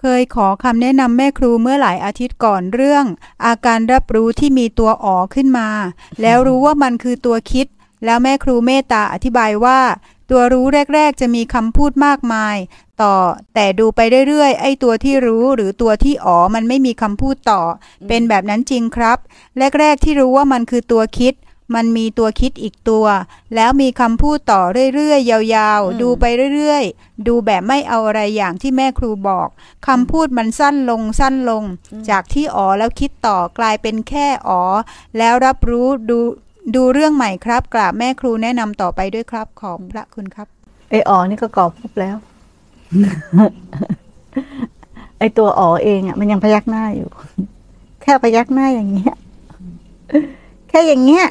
เคยขอคำแนะนำแม่ครูเมื่อหลายอาทิตย์ก่อนเรื่อง อาการรับรู้ที่มีตัวอ๋อขึ้นมา แล้วรู้ว่ามันคือตัวคิด แล้วแม่ครูเมตตาอธิบายว่า ตัวรู้แรก ๆ จะมีคำพูดมากมาย ต่อ แต่ดูไปเรื่อยๆ ไอ้ตัวที่รู้หรือตัวที่อ๋อมันไม่มีคำพูดต่อ เป็นแบบนั้นจริงครับ แรก ๆ ที่รู้ว่ามันคือตัวคิด มันมีตัวคิดอีกตัว แล้วมีคำพูดต่อเรื่อยๆ ยาวอืมๆดูไปเรื่อยๆ ดูแบบไม่เอาอะไรอย่างที่แม่ครูบอกคำพูดมันสั้นลงสั้นลง จากที่อ๋อแล้วคิดต่อกลายเป็นแค่อ๋อแล้วรับรู้ดูดูเรื่องใหม่ครับกราบแม่ครูแนะนำต่อไปด้วยครับขอบพระคุณครับไออ๋อนี่ก็กรอบพุบแล้วไอตัวอ๋อเองอะ มันยังพยักหน้าอยู่ แค่พยักหน้าอย่างเงี้ย แค่อย่างเงี้ย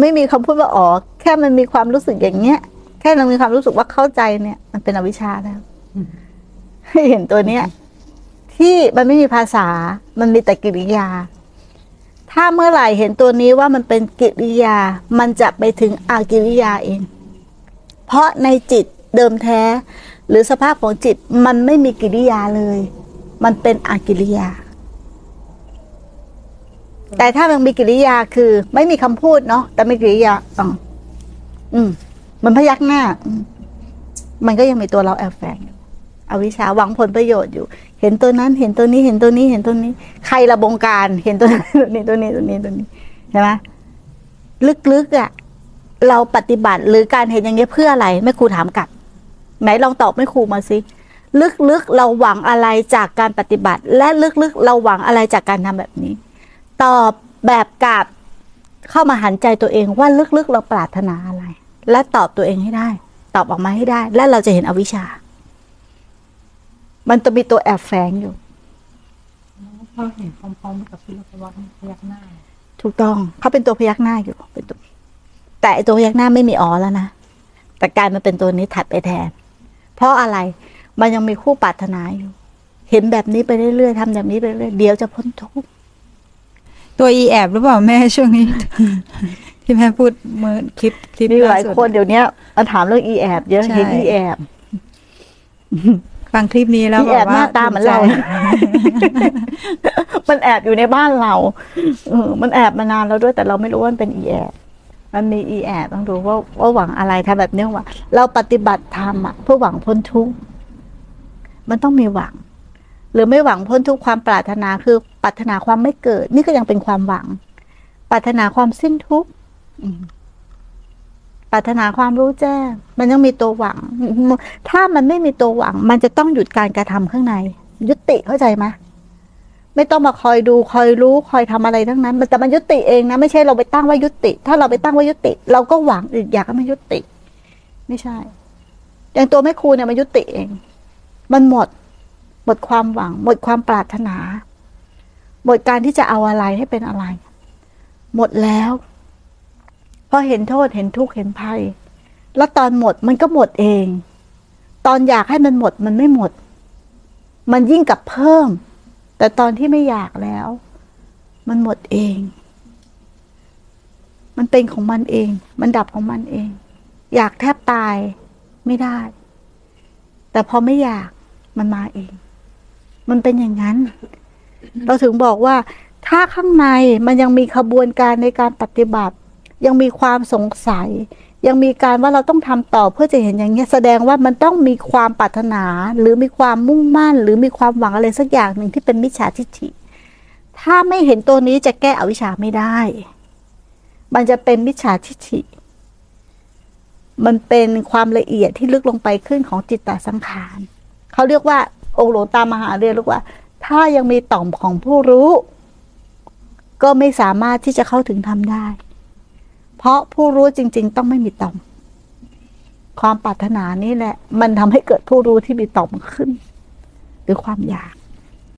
ไม่มีคำพูดว่าอ๋อแค่มันมีความรู้สึกอย่างเงี้ย แค่มันมีความรู้สึกว่าเข้าใจเนี่ย มันเป็นอวิชชาแล้วให้เห็นตัวเนี้ยที่มันไม่มีภาษา มันมีแต่กิริยา ถ้าเมื่อไหร่เห็นตัวนี้ว่ามันเป็นกิริยา มันจะไปถึงอากิริยาเอง เพราะในจิตเดิมแท้ หรือสภาพของจิตมันไม่มีกิริยาเลย มันเป็นอากิริยา แต่ถ้ามันมีกิริยาคือ ไม่มีคำพูดเนาะแต่มีกิริยาอ๋ออืม มันพยักหน้า มันก็ยังมีตัวเราแอบแฝงอยู่อวิชชาหวังผลประโยชน์อยู่ เห็นตัวนั้น เห็นตัวนี้ เห็นตัวนี้ เห็นตัวนี้ ใครระบงการ เห็นตัวนั้นตัวนี้ตัวนี้ตัวนี้ตัวนี้ใช่ไหมลึกๆอะ เราปฏิบัติหรือการเห็นอย่างเงี้ยเพื่ออะไรแม่ครูถามกลับ ไหนลองตอบแม่ครูมาสิลึกๆเราหวังอะไรจากการปฏิบัติ และลึกๆเราหวังอะไรจากการทำแบบนี้ ตอบแบบกับเข้ามาหันใจตัวเองว่าลึกๆเราปรารถนาอะไร และตอบตัวเองให้ได้ ตอบออกมาให้ได้ และเราจะเห็นอวิชชา มันจะมีตัวแอบแฝงอยู่เพราะเห็นพร้อมๆกับที่เราพยักพยักหน้า ถูกต้องเขาเป็นตัวพยักหน้าอยู่เป็นตัวแต่ไอ้ตัวพยักหน้าไม่มีอ๋อแล้วนะแต่กลายมาเป็นตัวนี้ถัดไปแทน เพราะอะไรมันยังมีคู่ปรารถนาอยู่ เห็นแบบนี้ไปเรื่อยๆทำแบบนี้ไปเรื่อยๆเดี๋ยวจะพ้นทุกข์ ตัวอีแอบหรือเปล่าแม่ช่วงนี้ ที่แม่พูดเมื่อคลิปคลิปมีหลายสุดคนเดี๋ยวนี้มาถามเรื่องอีแอบเยอะใช่เห็นอีแอบฟังคลิปนี้แล้วอีแอบกว่หน้าตาเหมือนเราภูใจมันแอบอยู่ในบ้านเราเออมันแอบมานานแล้วด้วย แต่เราไม่รู้ว่ามันเป็นอีแอบ มันมีอีแอบต้องดูว่าว่าหวังอะไรทำแบบเนี้ยว่า เราปฏิบัติธรรมอะเพื่อหวังพ้นทุกข์ มันต้องมีหวัง หรือไม่หวังพ้นทุกข์ความปรารถนาคือ ปรารถนาความไม่เกิด นี่ก็ยังเป็นความหวัง ปรารถนาความสิ้นทุกข์ปรารถนาความรู้แจ้ง มันยังมีตัวหวัง ถ้ามันไม่มีตัวหวัง มันจะต้องหยุดการกระทำข้างใน ยุติเข้าใจไหมไม่ต้องมาคอยดูคอยรู้คอยทำอะไรทั้งนั้น มันแต่มันยุติเองนะ ไม่ใช่เราไปตั้งว่ายุติ ถ้าเราไปตั้งว่ายุติ เราก็หวังอีกอยากให้มันยุติ ไม่ใช่ อย่างตัวแม่ครูเนี่ยมันยุติเอง มันหมด หมดความหวัง หมดความปรารถนา หมดการที่จะเอาอะไรให้เป็นอะไร หมดแล้วพราะเห็นโทษเห็นทุกข์เห็นภัย แล้วตอนหมดมันก็หมดเอง ตอนอยากให้มันหมดมันไม่หมด มันยิ่งกับเพิ่ม แต่ตอนที่ไม่อยากแล้ว มันหมดเอง มันเป็นของมันเอง มันดับของมันเอง อยากแทบตายไม่ได้ แต่พอไม่อยากมันมาเอง มันเป็นอย่างนั้น เราถึงบอกว่าถ้าข้างในมันยังมีขบวนการในการปฏิบัติ ยังมีความสงสัย ยังมีการว่าเราต้องทำต่อเพื่อจะเห็นอย่างเงี้ยแสดงว่ามันต้องมีความปรารถนา หรือมีความมุ่งมั่น หรือมีความหวังอะไรสักอย่างหนึ่งที่เป็นมิจฉาทิฏฐิ ถ้าไม่เห็นตัวนี้จะแก้อวิชชาไม่ได้ มันจะเป็นมิจฉาทิฏฐิ มันเป็นความละเอียดที่ลึกลงไปขึ้นของจิตตสังขารเขาเรียกว่าองค์หลวงตามหาเรียกว่า ถ้ายังมีต่อมของผู้รู้ ก็ไม่สามารถที่จะเข้าถึงธรรมได้ เพราะผู้รู้จริง ๆ ต้องไม่มีต่อม ความปรารถนานี่แหละ มันทำให้เกิดผู้รู้ที่มีต่อมขึ้น หรือความอยาก